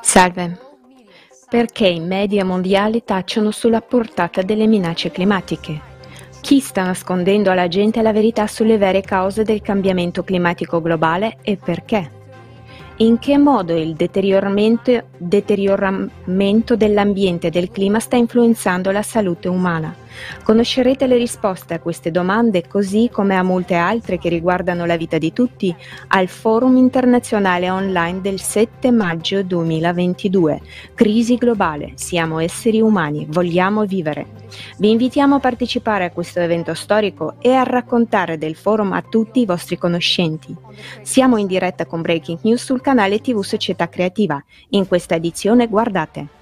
Salve. Perché i media mondiali tacciono sulla portata delle minacce climatiche? Chi sta nascondendo alla gente la verità sulle vere cause del cambiamento climatico globale e perché? In che modo il deterioramento, deterioramento dell'ambiente e del clima sta influenzando la salute umana? Conoscerete le risposte a queste domande così come a molte altre che riguardano la vita di tutti al Forum internazionale online del 7 maggio 2022. Crisi globale, siamo esseri umani, vogliamo vivere. Vi invitiamo a partecipare a questo evento storico e a raccontare del forum a tutti i vostri conoscenti. Siamo in diretta con Breaking News sul canale TV Società Creativa. In questa edizione guardate.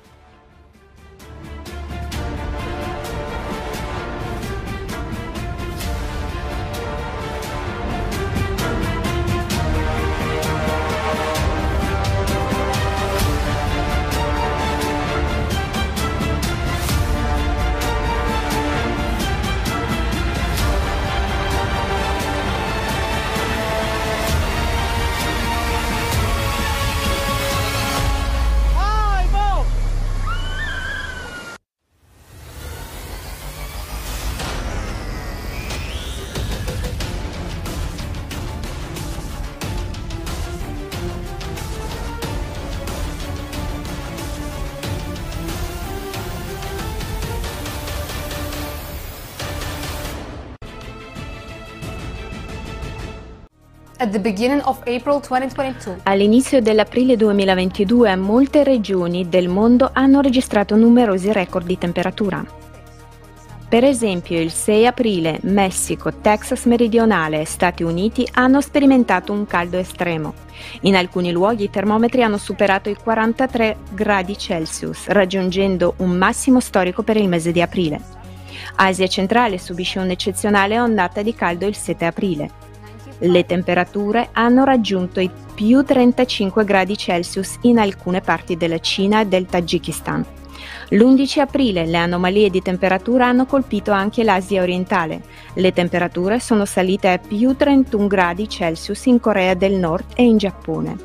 All'inizio dell'aprile 2022 molte regioni del mondo hanno registrato numerosi record di temperatura. Per esempio il 6 aprile Messico, Texas meridionale e Stati Uniti hanno sperimentato un caldo estremo. In alcuni luoghi i termometri hanno superato i 43 gradi Celsius, raggiungendo un massimo storico per il mese di aprile. Asia centrale subisce un'eccezionale ondata di caldo il 7 aprile. Le temperature hanno raggiunto i più 35 gradi Celsius in alcune parti della Cina e del Tagikistan. L'11 aprile le anomalie di temperatura hanno colpito anche l'Asia orientale. Le temperature sono salite a più 31 gradi Celsius in Corea del Nord e in Giappone.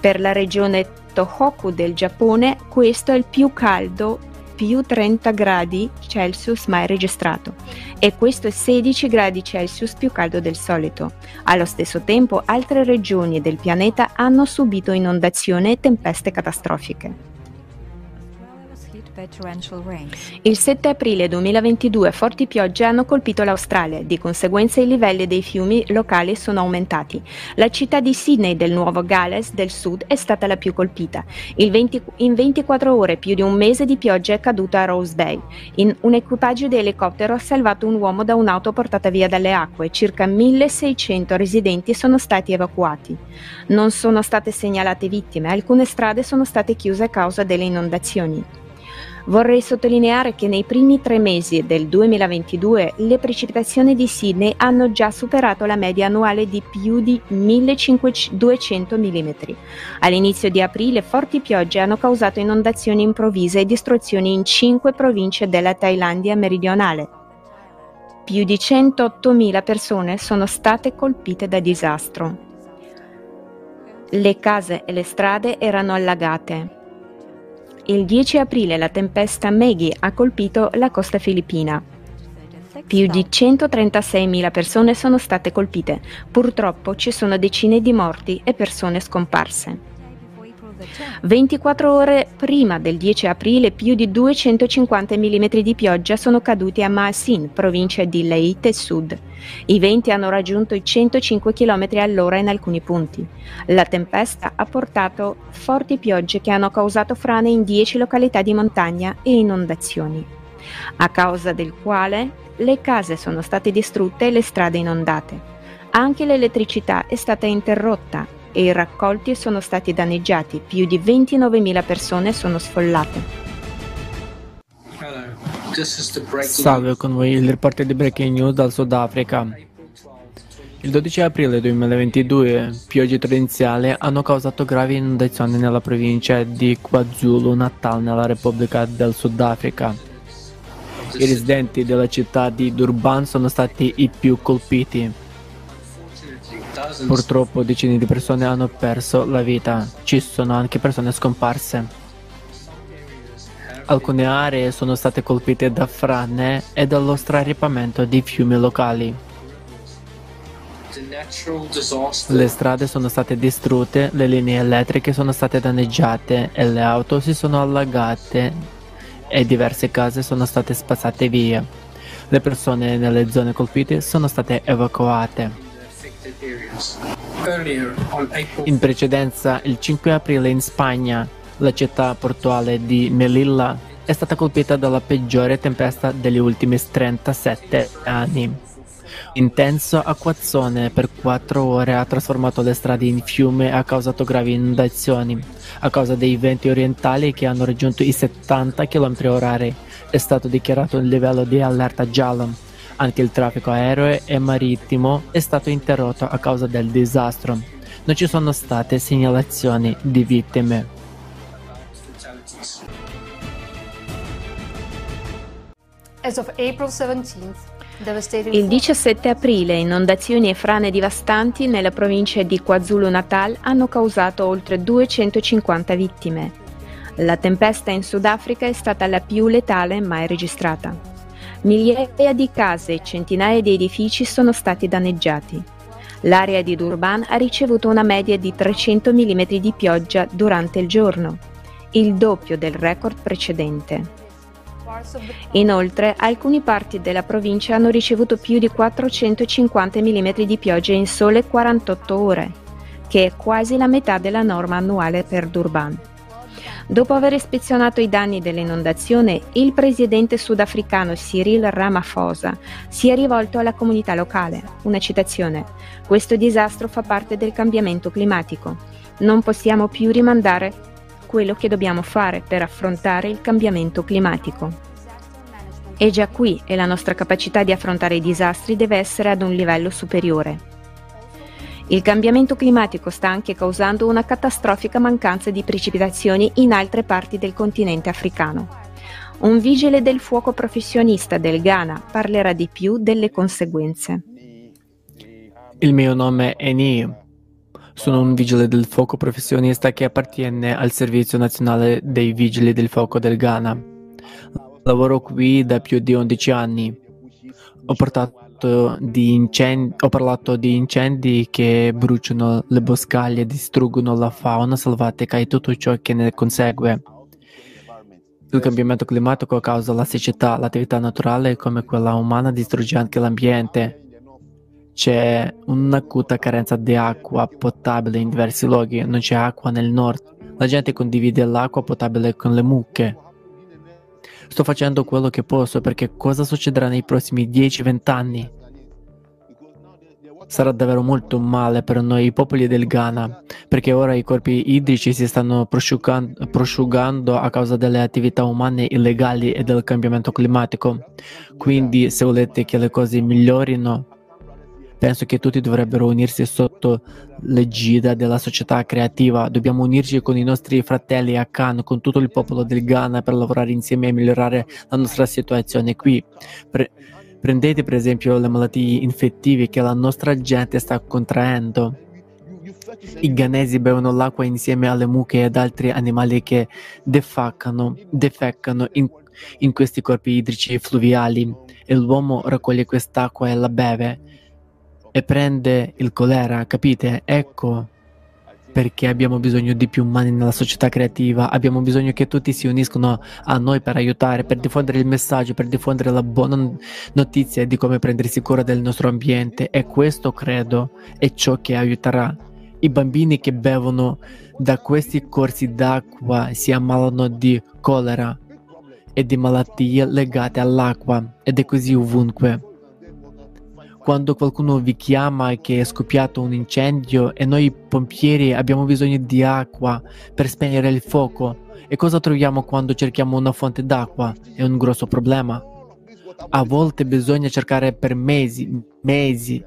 Per la regione Tohoku del Giappone questo è il più caldo più 30 gradi Celsius mai registrato e questo è 16 gradi Celsius più caldo del solito. Allo stesso tempo altre regioni del pianeta hanno subito inondazioni e tempeste catastrofiche. Il 7 aprile 2022 forti piogge hanno colpito l'Australia, di conseguenza i livelli dei fiumi locali sono aumentati. La città di Sydney del Nuovo Galles del Sud è stata la più colpita. 20, in 24 ore più di un mese di pioggia è caduta a Rose Bay. In un equipaggio di elicottero ha salvato un uomo da un'auto portata via dalle acque. Circa 1600 residenti sono stati evacuati. Non sono state segnalate vittime, alcune strade sono state chiuse a causa delle inondazioni. Vorrei sottolineare che nei primi tre mesi del 2022 le precipitazioni di Sydney hanno già superato la media annuale di più di 1200 mm. All'inizio di aprile forti piogge hanno causato inondazioni improvvise e distruzioni in cinque province della Thailandia meridionale. Più di 108.000 persone sono state colpite da disastro. Le case e le strade erano allagate. Il 10 aprile la tempesta Maggie ha colpito la costa filippina. Più di 136.000 persone sono state colpite. Purtroppo ci sono decine di morti e persone scomparse. 24 ore prima del 10 aprile più di 250 mm di pioggia sono caduti a Maasin, provincia di Leyte Sud. I venti hanno raggiunto i 105 km all'ora in alcuni punti. La tempesta ha portato forti piogge che hanno causato frane in 10 località di montagna e inondazioni, a causa del quale le case sono state distrutte e le strade inondate. Anche l'elettricità è stata interrotta e i raccolti sono stati danneggiati, più di 29.000 persone sono sfollate. Salve con voi il reporter di Breaking News dal Sudafrica. Il 12 aprile 2022 piogge torrenziali hanno causato gravi inondazioni nella provincia di KwaZulu-Natal nella Repubblica del Sudafrica. I residenti della città di Durban sono stati i più colpiti. Purtroppo decine di persone hanno perso la vita, ci sono anche persone scomparse. Alcune aree sono state colpite da frane e dallo straripamento di fiumi locali. Le strade sono state distrutte, le linee elettriche sono state danneggiate e le auto si sono allagate e diverse case sono state spazzate via. Le persone nelle zone colpite sono state evacuate. In precedenza, il 5 aprile in Spagna, la città portuale di Melilla è stata colpita dalla peggiore tempesta degli ultimi 37 anni. Intenso acquazzone per quattro ore ha trasformato le strade in fiume e ha causato gravi inondazioni. A causa dei venti orientali che hanno raggiunto i 70 km/h è stato dichiarato il livello di allerta giallo. Anche il traffico aereo e marittimo è stato interrotto a causa del disastro. Non ci sono state segnalazioni di vittime. As of April 17th, il 17 aprile inondazioni e frane devastanti nella provincia di KwaZulu-Natal hanno causato oltre 250 vittime. La tempesta in Sudafrica è stata la più letale mai registrata. Migliaia di case e centinaia di edifici sono stati danneggiati. L'area di Durban ha ricevuto una media di 300 mm di pioggia durante il giorno, il doppio del record precedente. Inoltre, alcune parti della provincia hanno ricevuto più di 450 mm di pioggia in sole 48 ore, che è quasi la metà della norma annuale per Durban. Dopo aver ispezionato i danni dell'inondazione, il presidente sudafricano Cyril Ramaphosa si è rivolto alla comunità locale. Una citazione: Questo disastro fa parte del cambiamento climatico. Non possiamo più rimandare quello che dobbiamo fare per affrontare il cambiamento climatico. È già qui e la nostra capacità di affrontare i disastri deve essere ad un livello superiore. Il cambiamento climatico sta anche causando una catastrofica mancanza di precipitazioni in altre parti del continente africano. Un vigile del fuoco professionista del Ghana parlerà di più delle conseguenze. Il mio nome è Ni. Sono un vigile del fuoco professionista che appartiene al Servizio Nazionale dei Vigili del Fuoco del Ghana. Lavoro qui da più di 11 anni. Ho, incendi, ho, parlato di incendi che bruciano le boscaglie, distruggono la fauna selvatica e tutto ciò che ne consegue. Il cambiamento climatico causa la siccità, l'attività naturale come quella umana distrugge anche l'ambiente. C'è un'acuta carenza di acqua potabile in diversi luoghi, non c'è acqua nel nord. La gente condivide l'acqua potabile con le mucche. Sto facendo quello che posso perché cosa succederà nei prossimi 10-20 anni? Sarà davvero molto male per noi popoli del Ghana, perché ora i corpi idrici si stanno prosciugando a causa delle attività umane illegali e del cambiamento climatico. Quindi, se volete che le cose migliorino, Penso che tutti dovrebbero unirsi sotto l'egida della società creativa. Dobbiamo unirci con i nostri fratelli a Khan, con tutto il popolo del Ghana per lavorare insieme e migliorare la nostra situazione qui. Pre- prendete per esempio le malattie infettive che la nostra gente sta contraendo. I ghanesi bevono l'acqua insieme alle mucche ed altri animali che defecano, defeccano in, in questi corpi idrici fluviali e l'uomo raccoglie quest'acqua e la beve e prende il colera, capite? Ecco perché abbiamo bisogno di più mani nella società creativa, abbiamo bisogno che tutti si uniscono a noi per aiutare, per diffondere il messaggio, per diffondere la buona notizia di come prendersi cura del nostro ambiente e questo credo è ciò che aiuterà. I bambini che bevono da questi corsi d'acqua si ammalano di colera e di malattie legate all'acqua ed è così ovunque quando qualcuno vi chiama che è scoppiato un incendio e noi pompieri abbiamo bisogno di acqua per spegnere il fuoco. E cosa troviamo quando cerchiamo una fonte d'acqua? È un grosso problema. A volte bisogna cercare per mesi, mesi,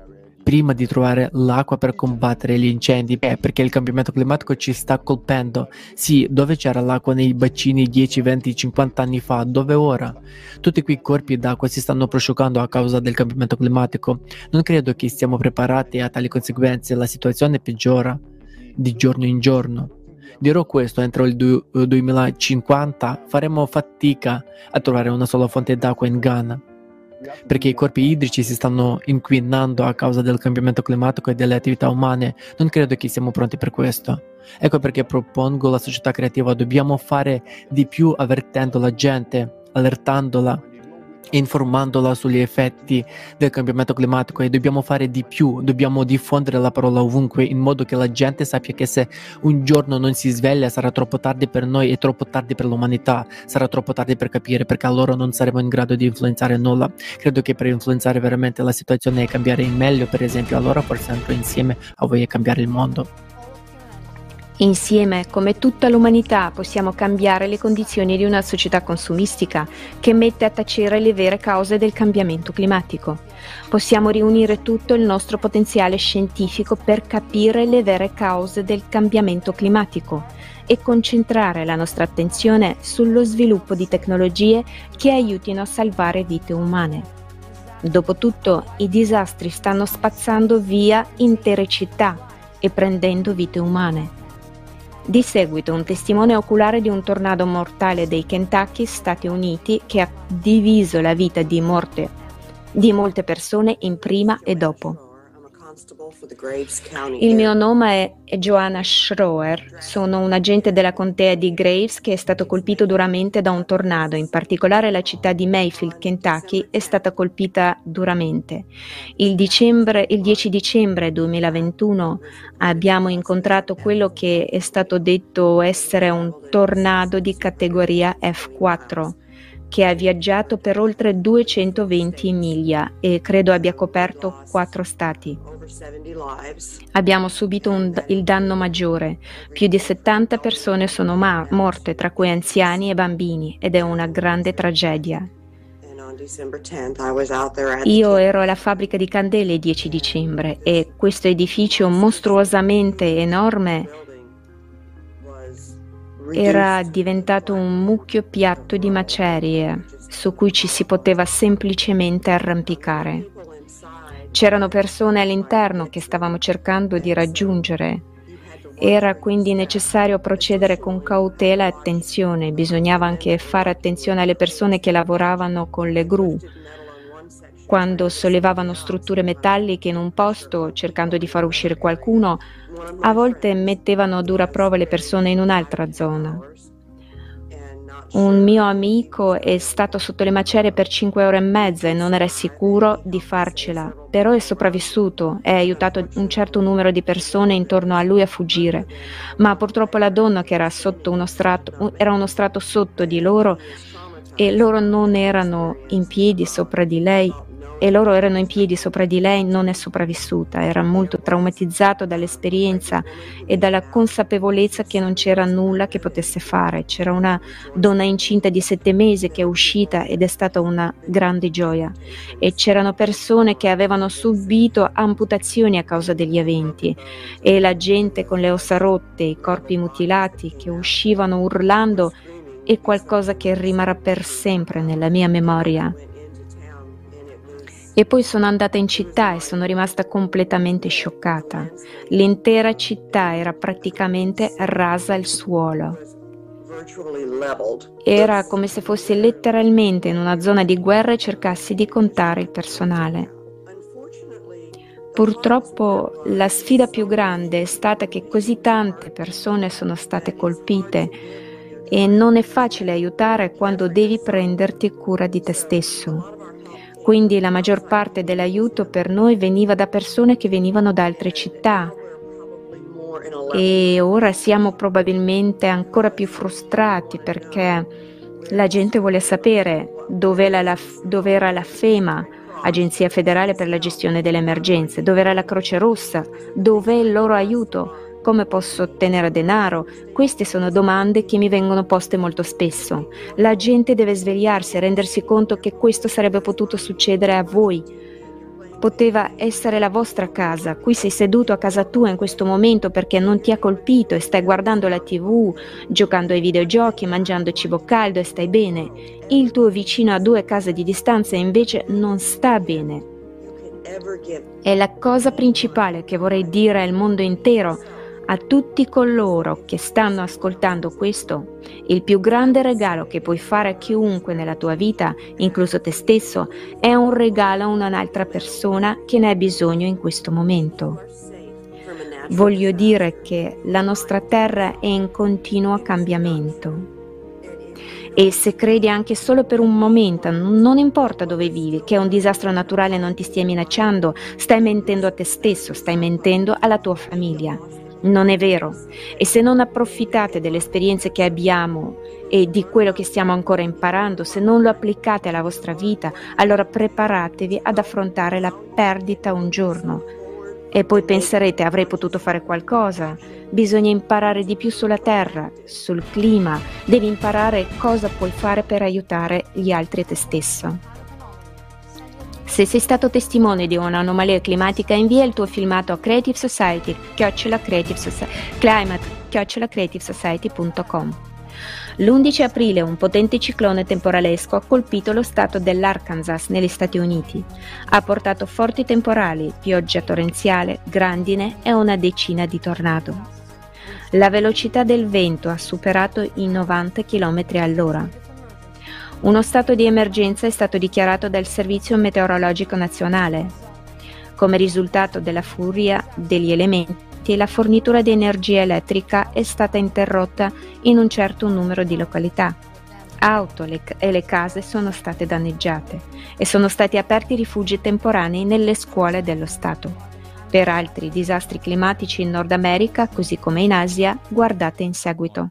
prima di trovare l'acqua per combattere gli incendi, eh, perché il cambiamento climatico ci sta colpendo. Sì, dove c'era l'acqua nei bacini 10, 20, 50 anni fa, dove ora? Tutti quei corpi d'acqua si stanno prosciugando a causa del cambiamento climatico. Non credo che stiamo preparati a tali conseguenze, la situazione peggiora di giorno in giorno. Dirò questo, entro il du- 2050 faremo fatica a trovare una sola fonte d'acqua in Ghana perché i corpi idrici si stanno inquinando a causa del cambiamento climatico e delle attività umane. Non credo che siamo pronti per questo. Ecco perché propongo la società creativa, dobbiamo fare di più avvertendo la gente, allertandola informandola sugli effetti del cambiamento climatico e dobbiamo fare di più, dobbiamo diffondere la parola ovunque in modo che la gente sappia che se un giorno non si sveglia sarà troppo tardi per noi e troppo tardi per l'umanità, sarà troppo tardi per capire perché allora non saremo in grado di influenzare nulla. Credo che per influenzare veramente la situazione e cambiare in meglio, per esempio, allora forse andrò insieme a voi a cambiare il mondo. Insieme, come tutta l'umanità, possiamo cambiare le condizioni di una società consumistica che mette a tacere le vere cause del cambiamento climatico. Possiamo riunire tutto il nostro potenziale scientifico per capire le vere cause del cambiamento climatico e concentrare la nostra attenzione sullo sviluppo di tecnologie che aiutino a salvare vite umane. Dopotutto, i disastri stanno spazzando via intere città e prendendo vite umane. Di seguito un testimone oculare di un tornado mortale dei Kentucky, Stati Uniti, che ha diviso la vita di, morte, di molte persone in prima e dopo. Il mio nome è Joanna Schroer, sono un agente della contea di Graves che è stato colpito duramente da un tornado, in particolare la città di Mayfield, Kentucky, è stata colpita duramente. Il, dicembre, il 10 dicembre 2021 abbiamo incontrato quello che è stato detto essere un tornado di categoria F4 che ha viaggiato per oltre 220 miglia e credo abbia coperto quattro stati. Abbiamo subito un, il danno maggiore. Più di 70 persone sono ma- morte, tra cui anziani e bambini, ed è una grande tragedia. Io ero alla fabbrica di candele il 10 dicembre e questo edificio mostruosamente enorme era diventato un mucchio piatto di macerie su cui ci si poteva semplicemente arrampicare. C'erano persone all'interno che stavamo cercando di raggiungere. Era quindi necessario procedere con cautela e attenzione. Bisognava anche fare attenzione alle persone che lavoravano con le gru, quando sollevavano strutture metalliche in un posto cercando di far uscire qualcuno, a volte mettevano a dura prova le persone in un'altra zona. Un mio amico è stato sotto le macerie per 5 ore e mezza e non era sicuro di farcela, però è sopravvissuto e ha aiutato un certo numero di persone intorno a lui a fuggire. Ma purtroppo la donna che era uno strato, era uno strato sotto di loro e loro non erano in piedi sopra di lei e loro erano in piedi sopra di lei, non è sopravvissuta, era molto traumatizzato dall'esperienza e dalla consapevolezza che non c'era nulla che potesse fare. C'era una donna incinta di sette mesi che è uscita ed è stata una grande gioia e c'erano persone che avevano subito amputazioni a causa degli eventi e la gente con le ossa rotte, i corpi mutilati che uscivano urlando è qualcosa che rimarrà per sempre nella mia memoria. E poi sono andata in città e sono rimasta completamente scioccata. L'intera città era praticamente rasa al suolo. Era come se fossi letteralmente in una zona di guerra e cercassi di contare il personale. Purtroppo la sfida più grande è stata che così tante persone sono state colpite e non è facile aiutare quando devi prenderti cura di te stesso. Quindi la maggior parte dell'aiuto per noi veniva da persone che venivano da altre città. E ora siamo probabilmente ancora più frustrati perché la gente vuole sapere dove era la FEMA, Agenzia federale per la gestione delle emergenze, dove era la Croce Rossa, dove il loro aiuto, come posso ottenere denaro? Queste sono domande che mi vengono poste molto spesso. La gente deve svegliarsi e rendersi conto che questo sarebbe potuto succedere a voi. Poteva essere la vostra casa, qui sei seduto a casa tua in questo momento perché non ti ha colpito e stai guardando la tv, giocando ai videogiochi, mangiando cibo caldo e stai bene. Il tuo vicino a due case di distanza invece non sta bene. E la cosa principale che vorrei dire al mondo intero a tutti coloro che stanno ascoltando questo, il più grande regalo che puoi fare a chiunque nella tua vita, incluso te stesso, è un regalo a un'altra persona che ne ha bisogno in questo momento. Voglio dire che la nostra terra è in continuo cambiamento. E se credi anche solo per un momento, non importa dove vivi, che un disastro naturale non ti stia minacciando, stai mentendo a te stesso, stai mentendo alla tua famiglia. Non è vero. E se non approfittate delle esperienze che abbiamo e di quello che stiamo ancora imparando, se non lo applicate alla vostra vita, allora preparatevi ad affrontare la perdita un giorno. E poi penserete avrei potuto fare qualcosa. Bisogna imparare di più sulla terra, sul clima. Devi imparare cosa puoi fare per aiutare gli altri e te stesso. Se sei stato testimone di un'anomalia climatica, invia il tuo filmato a Creative Society, chiocciola Creative Society, climate, chiocciola creativesociety.com. L'11 aprile un potente ciclone temporalesco ha colpito lo stato dell'Arkansas negli Stati Uniti. Ha portato forti temporali, pioggia torrenziale, grandine e una decina di tornado. La velocità del vento ha superato i 90 km all'ora. Uno stato di emergenza è stato dichiarato dal Servizio Meteorologico Nazionale. Come risultato della furia degli elementi, la fornitura di energia elettrica è stata interrotta in un certo numero di località. Auto e le case sono state danneggiate e sono stati aperti rifugi temporanei nelle scuole dello Stato. Per altri disastri climatici in Nord America, così come in Asia, guardate in seguito.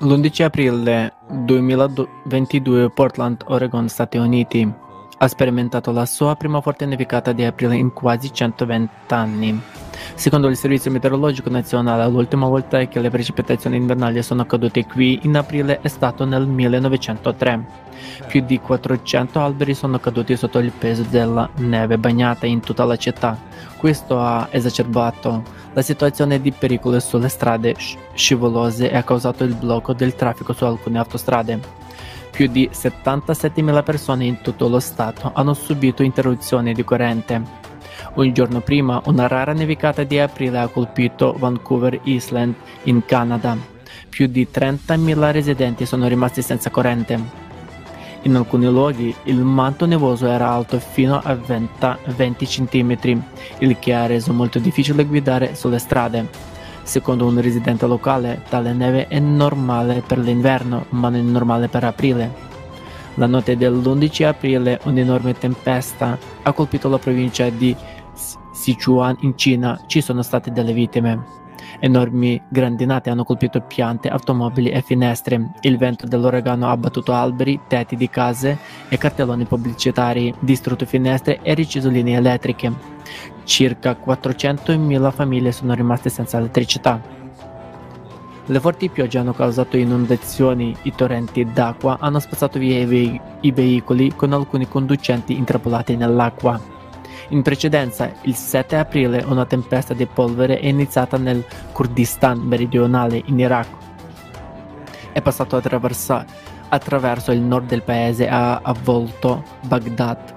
L'11 aprile 2022 Portland, Oregon, Stati Uniti ha sperimentato la sua prima forte nevicata di aprile in quasi 120 anni. Secondo il Servizio Meteorologico Nazionale, l'ultima volta che le precipitazioni invernali sono cadute qui in aprile è stato nel 1903. Più di 400 alberi sono caduti sotto il peso della neve bagnata in tutta la città. Questo ha esacerbato la situazione di pericolo sulle strade scivolose ha causato il blocco del traffico su alcune autostrade. Più di 77.000 persone in tutto lo Stato hanno subito interruzioni di corrente. Un giorno prima, una rara nevicata di aprile ha colpito Vancouver Island in Canada. Più di 30.000 residenti sono rimasti senza corrente. In alcuni luoghi il manto nevoso era alto fino a 20, 20 cm, il che ha reso molto difficile guidare sulle strade. Secondo un residente locale, tale neve è normale per l'inverno, ma non è normale per aprile. La notte dell'11 aprile un'enorme tempesta ha colpito la provincia di Sichuan in Cina, ci sono state delle vittime. Enormi grandinate hanno colpito piante, automobili e finestre. Il vento dell'uragano ha abbattuto alberi, tetti di case e cartelloni pubblicitari, distrutto finestre e reciso linee elettriche. Circa 400.000 famiglie sono rimaste senza elettricità. Le forti piogge hanno causato inondazioni, i torrenti d'acqua hanno spazzato via i, ve- i veicoli con alcuni conducenti intrappolati nell'acqua. In precedenza, il 7 aprile, una tempesta di polvere è iniziata nel Kurdistan meridionale in Iraq. È passato attraverso il nord del paese ha avvolto Baghdad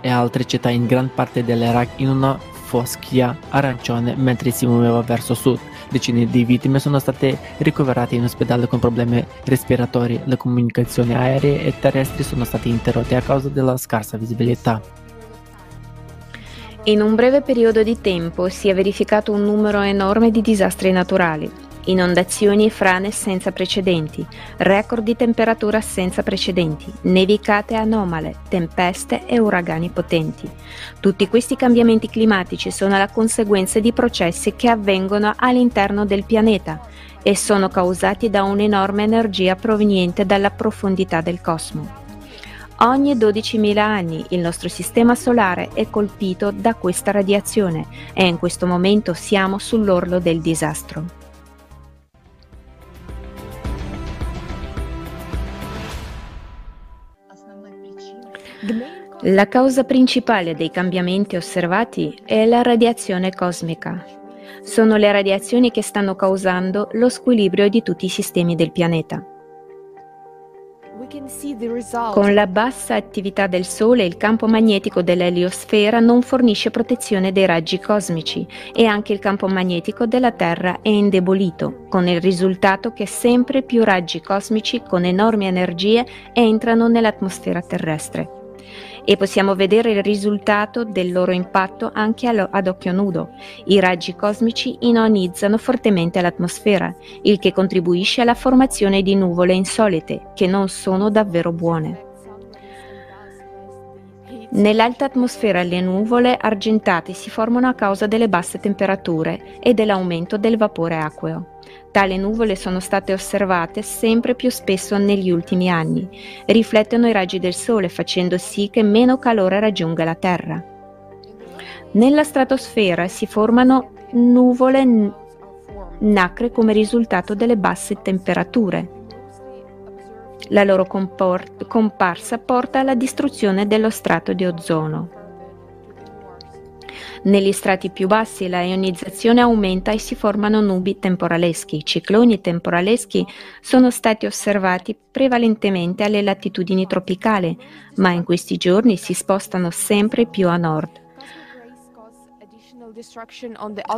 e altre città in gran parte dell'Iraq in una foschia arancione mentre si muoveva verso sud. Decine di vittime sono state ricoverate in ospedale con problemi respiratori. Le comunicazioni aeree e terrestri sono state interrotte a causa della scarsa visibilità. In un breve periodo di tempo si è verificato un numero enorme di disastri naturali, inondazioni e frane senza precedenti, record di temperatura senza precedenti, nevicate anomale, tempeste e uragani potenti. Tutti questi cambiamenti climatici sono la conseguenza di processi che avvengono all'interno del pianeta e sono causati da un'enorme energia proveniente dalla profondità del cosmo. Ogni 12.000 anni il nostro sistema solare è colpito da questa radiazione e in questo momento siamo sull'orlo del disastro. La causa principale dei cambiamenti osservati è la radiazione cosmica. Sono le radiazioni che stanno causando lo squilibrio di tutti i sistemi del pianeta. Con la bassa attività del Sole il campo magnetico dell'eliosfera non fornisce protezione dai raggi cosmici e anche il campo magnetico della Terra è indebolito, con il risultato che sempre più raggi cosmici con enormi energie entrano nell'atmosfera terrestre e possiamo vedere il risultato del loro impatto anche ad occhio nudo. I raggi cosmici ionizzano fortemente l'atmosfera, il che contribuisce alla formazione di nuvole insolite, che non sono davvero buone. Nell'alta atmosfera le nuvole argentate si formano a causa delle basse temperature e dell'aumento del vapore acqueo. Tali nuvole sono state osservate sempre più spesso negli ultimi anni. Riflettono i raggi del Sole facendo sì che meno calore raggiunga la Terra. Nella stratosfera si formano nuvole nacre come risultato delle basse temperature. La loro compor- comparsa porta alla distruzione dello strato di ozono. Negli strati più bassi la ionizzazione aumenta e si formano nubi temporaleschi. I cicloni temporaleschi sono stati osservati prevalentemente alle latitudini tropicali, ma in questi giorni si spostano sempre più a nord.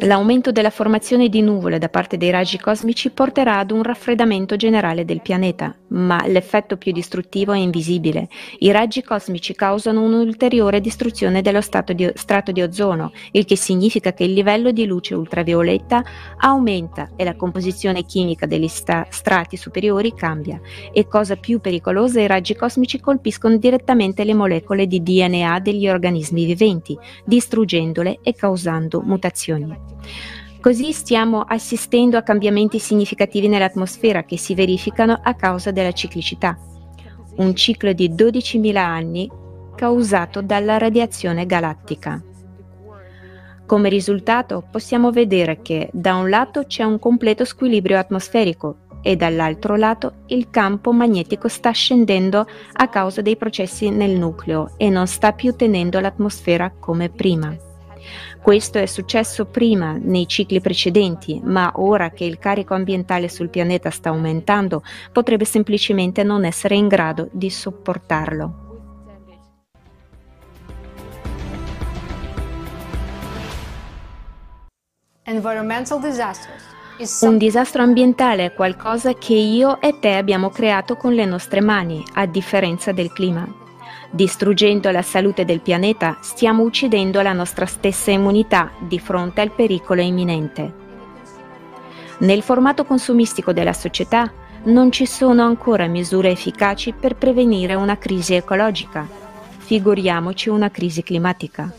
L'aumento della formazione di nuvole da parte dei raggi cosmici porterà ad un raffreddamento generale del pianeta, ma l'effetto più distruttivo è invisibile. I raggi cosmici causano un'ulteriore distruzione dello di, strato di ozono, il che significa che il livello di luce ultravioletta aumenta e la composizione chimica degli sta- strati superiori cambia. E cosa più pericolosa, i raggi cosmici colpiscono direttamente le molecole di DNA degli organismi viventi, distruggendole e causando causando mutazioni. Così stiamo assistendo a cambiamenti significativi nell'atmosfera che si verificano a causa della ciclicità, un ciclo di 12.000 anni causato dalla radiazione galattica. Come risultato possiamo vedere che da un lato c'è un completo squilibrio atmosferico e dall'altro lato il campo magnetico sta scendendo a causa dei processi nel nucleo e non sta più tenendo l'atmosfera come prima. Questo è successo prima nei cicli precedenti, ma ora che il carico ambientale sul pianeta sta aumentando, potrebbe semplicemente non essere in grado di sopportarlo. Un disastro ambientale è qualcosa che io e te abbiamo creato con le nostre mani, a differenza del clima. Distruggendo la salute del pianeta stiamo uccidendo la nostra stessa immunità di fronte al pericolo imminente. Nel formato consumistico della società non ci sono ancora misure efficaci per prevenire una crisi ecologica, figuriamoci una crisi climatica.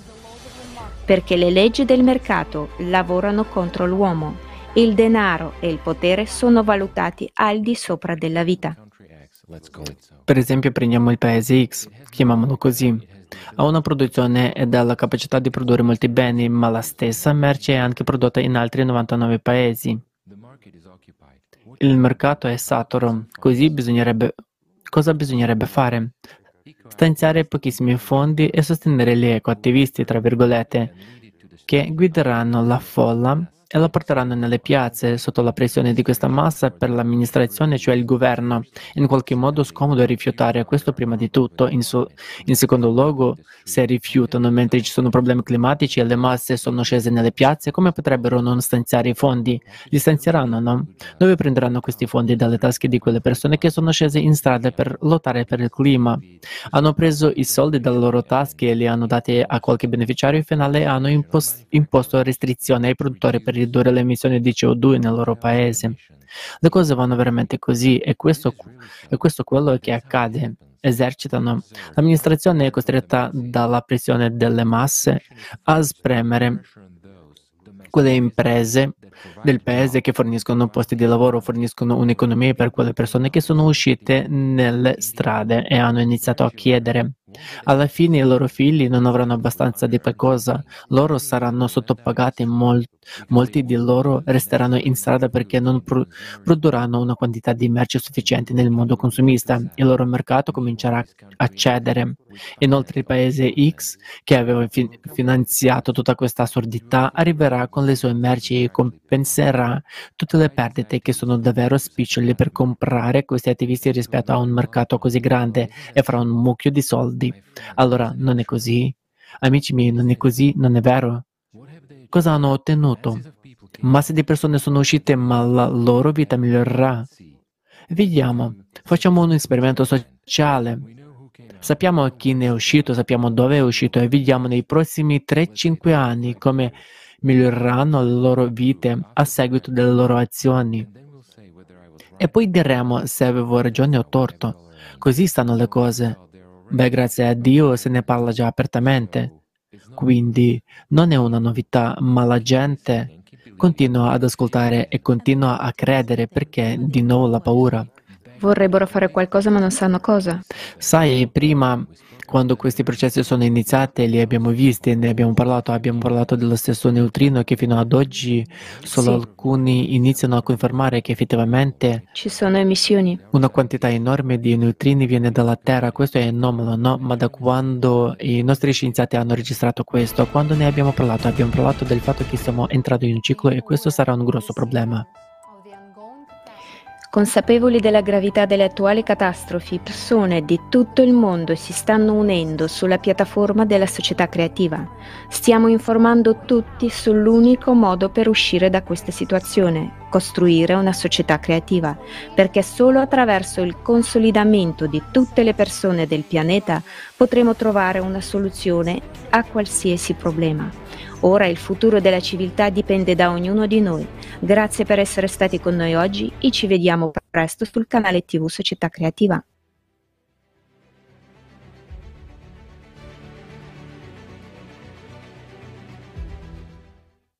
Perché le leggi del mercato lavorano contro l'uomo, il denaro e il potere sono valutati al di sopra della vita. Per esempio prendiamo il paese X, chiamiamolo così. Ha una produzione ed ha la capacità di produrre molti beni, ma la stessa merce è anche prodotta in altri 99 paesi. Il mercato è saturo, così bisognerebbe... cosa bisognerebbe fare? Stanziare pochissimi fondi e sostenere gli ecoattivisti, tra virgolette, che guideranno la folla e lo porteranno nelle piazze sotto la pressione di questa massa per l'amministrazione, cioè il governo. In qualche modo scomodo rifiutare questo prima di tutto. In, so- in, secondo luogo, se rifiutano mentre ci sono problemi climatici e le masse sono scese nelle piazze, come potrebbero non stanziare i fondi? Li stanzieranno, no? Dove prenderanno questi fondi? Dalle tasche di quelle persone che sono scese in strada per lottare per il clima. Hanno preso i soldi dalle loro tasche e li hanno dati a qualche beneficiario finale e hanno impos- imposto restrizioni ai produttori per ridurre le emissioni di CO2 nel loro paese. Le cose vanno veramente così e questo, è questo quello che accade. Esercitano. L'amministrazione è costretta dalla pressione delle masse a spremere quelle imprese del paese che forniscono posti di lavoro, forniscono un'economia per quelle persone che sono uscite nelle strade e hanno iniziato a chiedere Alla fine i loro figli non avranno abbastanza di qualcosa, loro saranno sottopagati, mol- molti di loro resteranno in strada perché non pro- produrranno una quantità di merci sufficiente nel mondo consumista, il loro mercato comincerà a cedere. Inoltre il paese X, che aveva fi- finanziato tutta questa assurdità, arriverà con le sue merci e compenserà tutte le perdite che sono davvero spiccioli per comprare questi attivisti rispetto a un mercato così grande e farà un mucchio di soldi soldi. Allora non è così? Amici miei, non è così, non è vero? Cosa hanno ottenuto? Masse di persone sono uscite, ma la loro vita migliorerà. Vediamo, facciamo un esperimento sociale. Sappiamo chi ne è uscito, sappiamo dove è uscito e vediamo nei prossimi 3-5 anni come miglioreranno le loro vite a seguito delle loro azioni. E poi diremo se avevo ragione o torto. Così stanno le cose. Beh, grazie a Dio se ne parla già apertamente, quindi non è una novità, ma la gente continua ad ascoltare e continua a credere perché di nuovo la paura. Vorrebbero fare qualcosa ma non sanno cosa. Sai, prima quando questi processi sono iniziati li abbiamo visti, ne abbiamo parlato, abbiamo parlato dello stesso neutrino che fino ad oggi solo sì. alcuni iniziano a confermare che effettivamente ci sono emissioni. Una quantità enorme di neutrini viene dalla Terra, questo è anomalo, no? Ma da quando i nostri scienziati hanno registrato questo, quando ne abbiamo parlato, abbiamo parlato del fatto che stiamo entrando in un ciclo e questo sarà un grosso problema. Consapevoli della gravità delle attuali catastrofi, persone di tutto il mondo si stanno unendo sulla piattaforma della società creativa. Stiamo informando tutti sull'unico modo per uscire da questa situazione, costruire una società creativa, perché solo attraverso il consolidamento di tutte le persone del pianeta potremo trovare una soluzione a qualsiasi problema. Ora il futuro della civiltà dipende da ognuno di noi. Grazie per essere stati con noi oggi e ci vediamo presto sul canale TV Società Creativa.